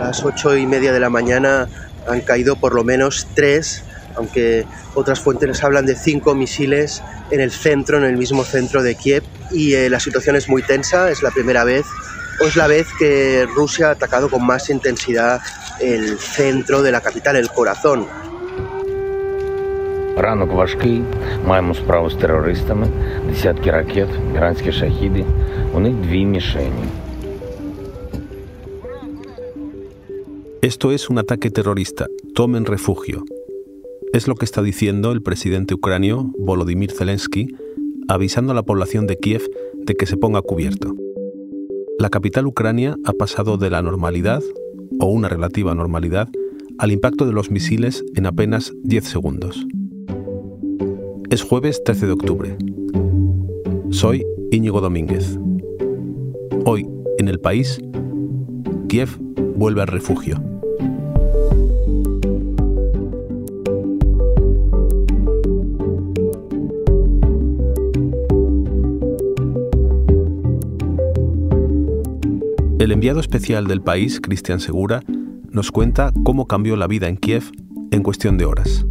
Las ocho y media de la mañana han caído por lo menos tres, aunque otras fuentes hablan de cinco misiles en el centro, en el mismo centro de Kiev. Y eh, la situación es muy tensa, es la primera vez, o es la vez que Rusia ha atacado con más intensidad el centro de la capital, el corazón. Ранок важкий, маємо справу з терористами, десятки ракет, іранські шахіди. У них дві мішені. Esto es un ataque terrorista. Tomen refugio. Es lo que está diciendo el presidente ucranio Volodymyr Zelensky, avisando a la población de Kiev de que se ponga a cubierto. La capital ucrania ha pasado de la normalidad, o una relativa normalidad, al impacto de los misiles en apenas 10 segundos. Es jueves 13 de octubre. Soy Íñigo Domínguez. Hoy, en el país, Kiev vuelve al refugio. El enviado especial del país, Cristian Segura, nos cuenta cómo cambió la vida en Kiev en cuestión de horas.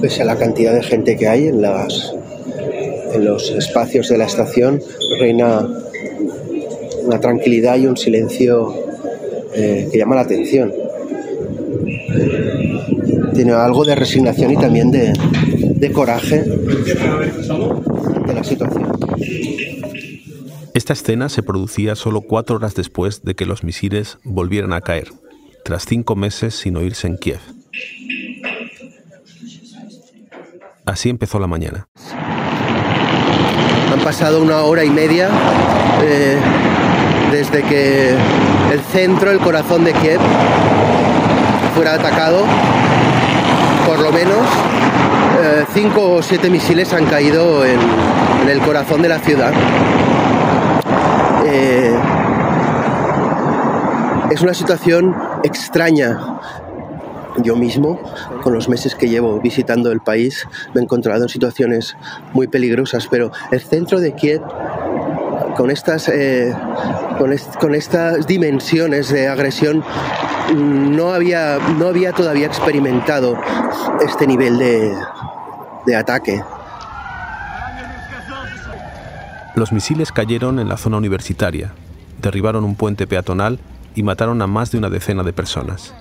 Pese a la cantidad de gente que hay en, las, en los espacios de la estación, reina una tranquilidad y un silencio eh, que llama la atención. Tiene algo de resignación y también de, de coraje ante la situación. Esta escena se producía solo cuatro horas después de que los misiles volvieran a caer, tras cinco meses sin oírse en Kiev. Así empezó la mañana. Han pasado una hora y media eh, desde que el centro, el corazón de Kiev, fuera atacado. Por lo menos eh, cinco o siete misiles han caído en, el corazón de la ciudad. Eh, es una situación extraña. Yo mismo, con los meses que llevo visitando el país, me he encontrado en situaciones muy peligrosas, pero el centro de Kiev, con estas, eh, con, con estas dimensiones de agresión, no había, no había todavía experimentado este nivel de, de ataque. Los misiles cayeron en la zona universitaria, derribaron un puente peatonal y mataron a más de una decena de personas.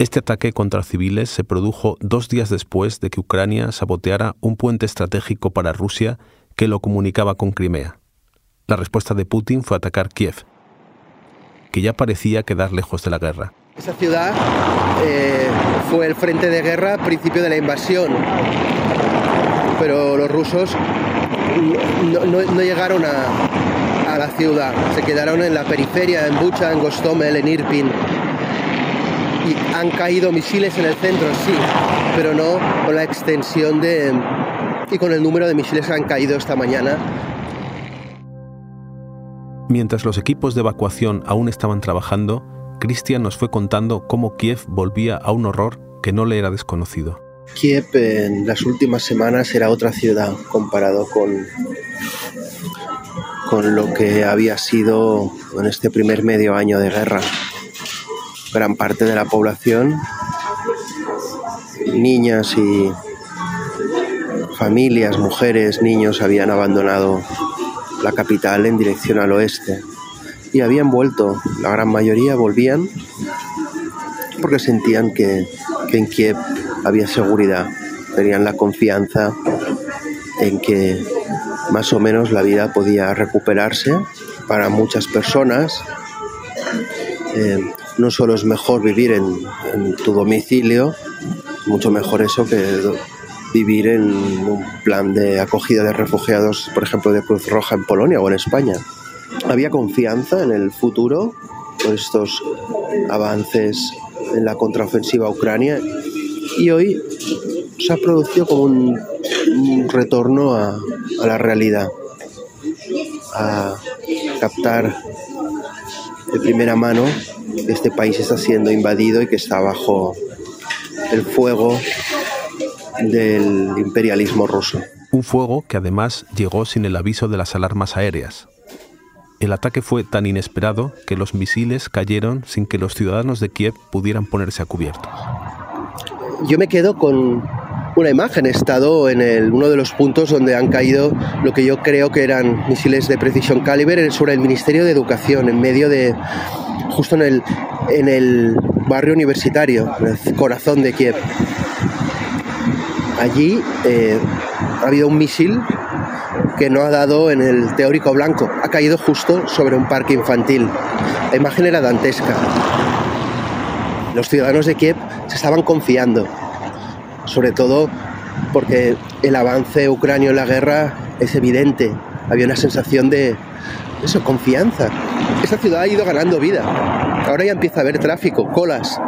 Este ataque contra civiles se produjo dos días después de que Ucrania saboteara un puente estratégico para Rusia que lo comunicaba con Crimea. La respuesta de Putin fue atacar Kiev, que ya parecía quedar lejos de la guerra. Esa ciudad eh, fue el frente de guerra principio de la invasión, pero los rusos no llegaron a, a la ciudad, se quedaron en la periferia, en Bucha, en Gostomel, en Irpin. Y han caído misiles en el centro, sí, pero no con la extensión de... y con el número de misiles que han caído esta mañana. Mientras los equipos de evacuación aún estaban trabajando, Cristian nos fue contando cómo Kiev volvía a un horror que no le era desconocido. Kiev en las últimas semanas era otra ciudad comparado con, con lo que había sido en este primer medio año de guerra. Gran parte de la población, niñas y familias, mujeres, niños habían abandonado la capital en dirección al oeste y habían vuelto, la gran mayoría volvían porque sentían que, en Kiev había seguridad, tenían la confianza en que más o menos la vida podía recuperarse para muchas personas. Eh, no solo es mejor vivir en, tu domicilio, mucho mejor eso que vivir en un plan de acogida de refugiados, por ejemplo, de Cruz Roja en Polonia o en España. Había confianza en el futuro por estos avances en la contraofensiva Ucrania y hoy se ha producido como un, retorno a la realidad, a captar de primera mano este país está siendo invadido y que está bajo el fuego del imperialismo ruso. Un fuego que además llegó sin el aviso de las alarmas aéreas. El ataque fue tan inesperado que los misiles cayeron sin que los ciudadanos de Kiev pudieran ponerse a cubierto. Yo me quedo con una imagen. He estado en el, uno de los puntos donde han caído lo que yo creo que eran misiles de precisión caliber sobre el Ministerio de Educación, en medio de, justo en el, en el barrio universitario, en el corazón de Kiev. Allí eh, ha habido un misil que no ha dado en el teórico blanco, ha caído justo sobre un parque infantil. La imagen era dantesca. Los ciudadanos de Kiev se estaban confiando, sobre todo porque el avance ucranio en la guerra es evidente. Había una sensación de eso, confianza. Esta ciudad ha ido ganando vida. Ahora ya empieza a haber tráfico, colas.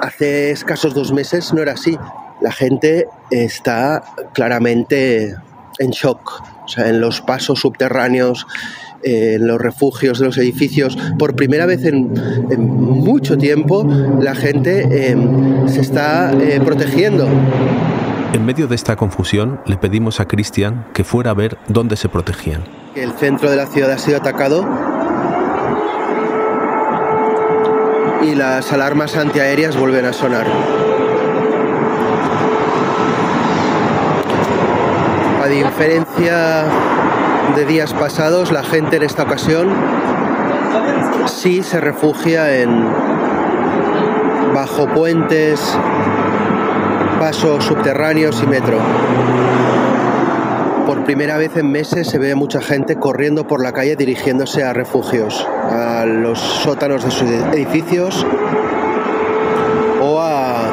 Hace escasos dos meses no era así. La gente está claramente en shock. O sea, en los pasos subterráneos, en los refugios de los edificios, por primera vez en, en mucho tiempo, la gente eh, se está eh, protegiendo. En medio de esta confusión, le pedimos a Cristian que fuera a ver dónde se protegían. El centro de la ciudad ha sido atacado y las alarmas antiaéreas vuelven a sonar. A diferencia de días pasados, la gente en esta ocasión sí se refugia en bajo puentes, pasos subterráneos y metro. Por primera vez en meses se ve mucha gente corriendo por la calle dirigiéndose a refugios, a los sótanos de sus edificios o a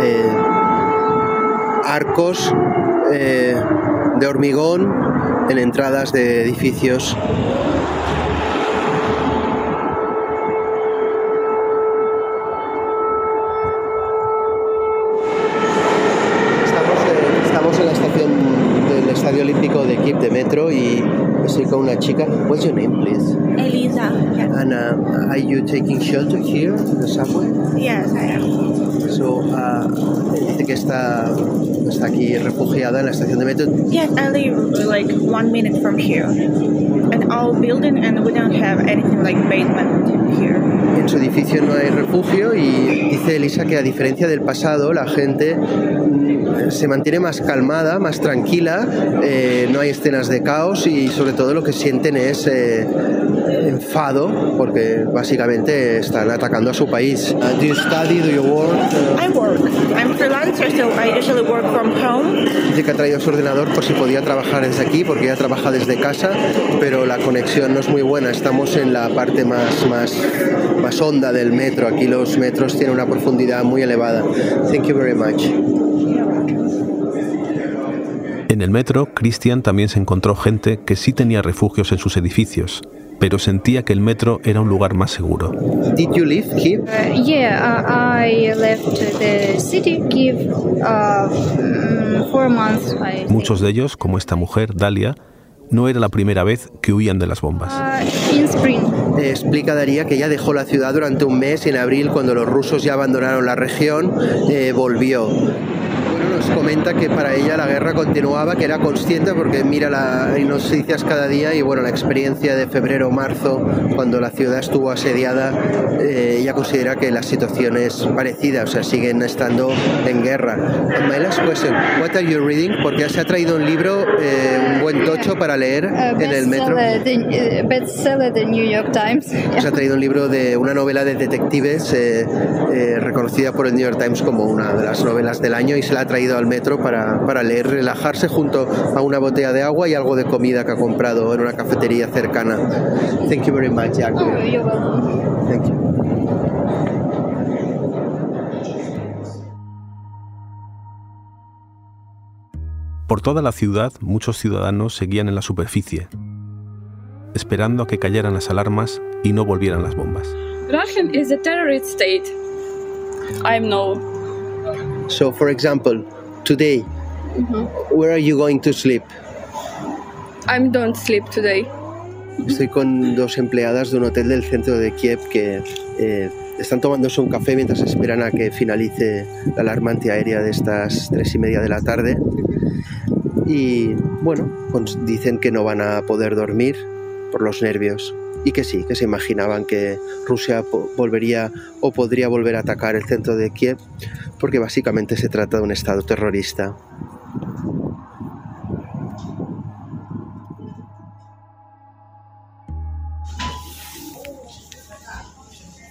eh, arcos eh, de hormigón en entradas de edificios. Estamos, eh, estamos en la estación del Estadio Olímpico de Kiev de metro y estoy con una chica. What's your name, please? Elisa. Yeah. And uh, are you taking shelter here in the subway? Yes, I am. So, uh, dice que está, está aquí refugiada en la estación de metro. Yes, I live like one minute from here. And our building, and we don't have anything like basement here. En su edificio no hay refugio y dice Elisa que a diferencia del pasado la gente mm, se mantiene más calmada, más tranquila, eh, no hay escenas de caos y sobre todo lo que sienten es eh, enfado porque básicamente están atacando a su país. Uh, do you study? Do you work? Uh, I work. I'm freelancer, so I usually work from home. Dice que ha traído su ordenador por si podía trabajar desde aquí, porque ella trabaja desde casa, pero la conexión no es muy buena. Estamos en la parte más, más, más honda del metro. Aquí los metros tienen una profundidad muy elevada. Thank you very much. En el metro, Cristian también se encontró gente que sí tenía refugios en sus edificios, pero sentía que el metro era un lugar más seguro. Did you live here? Uh, yeah, uh, I left the city, Kiev, uh, mm, four months. I. Muchos de ellos, como esta mujer, Dalia, no era la primera vez que huían de las bombas. Uh. Eh, explica Daría que ella dejó la ciudad durante un mes y en abril, cuando los rusos ya abandonaron la región, eh, volvió. Nos comenta que para ella la guerra continuaba, que era consciente porque mira las noticias cada día y bueno, la experiencia de febrero-marzo, cuando la ciudad estuvo asediada, eh, ella considera que la situación es parecida, o sea, siguen estando en guerra. My last question, what are you reading? Porque se ha traído un libro, eh, un buen tocho para leer Uh, en el metro. the, uh, bestseller, the New York Times. Se ha traído un libro de una novela de detectives eh, eh, reconocida por el New York Times como una de las novelas del año y se la ha traído al metro para, para leer, relajarse junto a una botella de agua y algo de comida que ha comprado en una cafetería cercana. Thank you very much, Jack. Thank you. Por toda la ciudad, muchos ciudadanos seguían en la superficie, esperando a que cayeran las alarmas y no volvieran las bombas. Russian is a terrorist state. I know. So, for example, today, where are you going to sleep? I don't sleep today. Estoy con dos empleadas de un hotel del centro de Kiev que eh, están tomándose un café mientras esperan a que finalice la alarma antiaérea de estas tres y media de la tarde. Y bueno, pues dicen que no van a poder dormir por los nervios y que sí, que se imaginaban que Rusia volvería o podría volver a atacar el centro de Kiev porque básicamente se trata de un estado terrorista.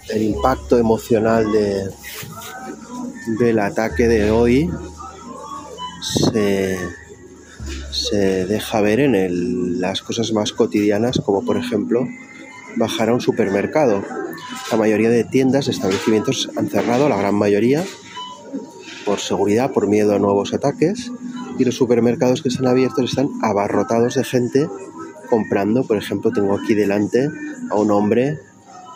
El impacto emocional de, del ataque de hoy se, se deja ver en las cosas más cotidianas, como por ejemplo bajar a un supermercado. La mayoría de tiendas, establecimientos han cerrado, la gran mayoría, por seguridad, por miedo a nuevos ataques, y los supermercados que están abiertos están abarrotados de gente comprando. Por ejemplo, tengo aquí delante a un hombre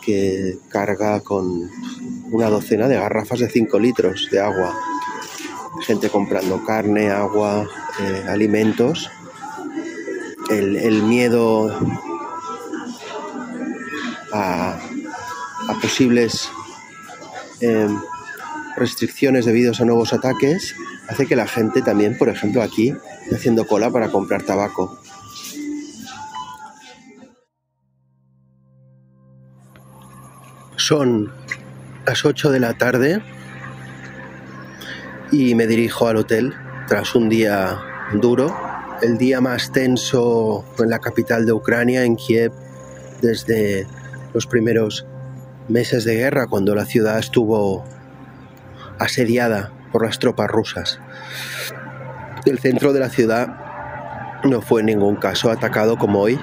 que carga con una docena de garrafas de 5 litros de agua. Gente comprando carne, agua, eh, alimentos. El, miedo a, posibles em, restricciones debido a nuevos ataques hace que la gente también, por ejemplo, aquí, esté haciendo cola para comprar tabaco. Son las 8 de la tarde y me dirijo al hotel tras un día duro, el día más tenso en la capital de Ucrania, en Kiev, desde los primeros meses de guerra, cuando la ciudad estuvo asediada por las tropas rusas. El centro de la ciudad no fue en ningún caso atacado como hoy,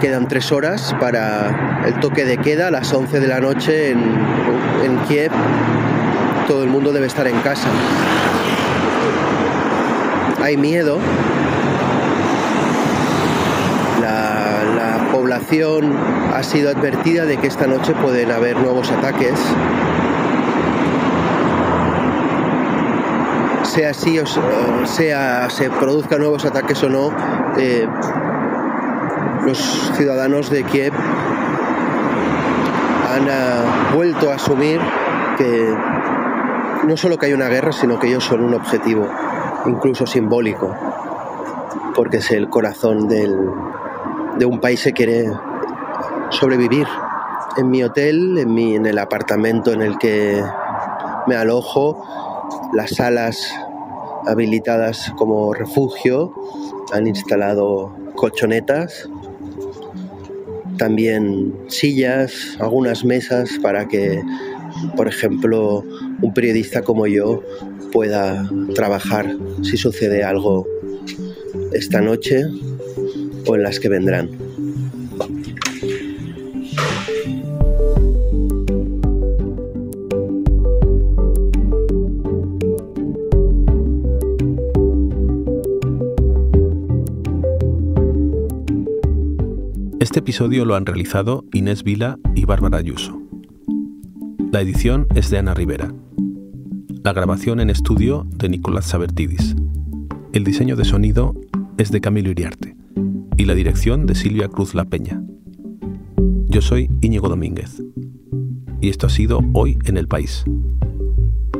Quedan tres horas para el toque de queda a las 11 de la noche en, Kiev. Todo el mundo debe estar en casa. Hay miedo. La, la población ha sido advertida de que esta noche pueden haber nuevos ataques. sea así o sea se produzcan nuevos ataques o no, eh, los ciudadanos de Kiev han ah, vuelto a asumir que no solo que hay una guerra, sino que ellos son un objetivo, incluso simbólico, porque es el corazón de un país que quiere sobrevivir. En mi hotel, en, mi, en el apartamento en el que me alojo, las salas habilitadas como refugio han instalado colchonetas también sillas, algunas mesas para que, por ejemplo, un periodista como yo pueda trabajar si sucede algo esta noche o en las que vendrán. Este episodio lo han realizado Inés Vila y Bárbara Ayuso. La edición es de Ana Rivera. La grabación en estudio de Nicolás Sabertidis. El diseño de sonido es de Camilo Iriarte y la dirección de Silvia Cruz La Peña. Yo soy Íñigo Domínguez y esto ha sido Hoy en el País.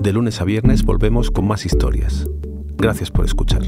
De lunes a viernes volvemos con más historias. Gracias por escuchar.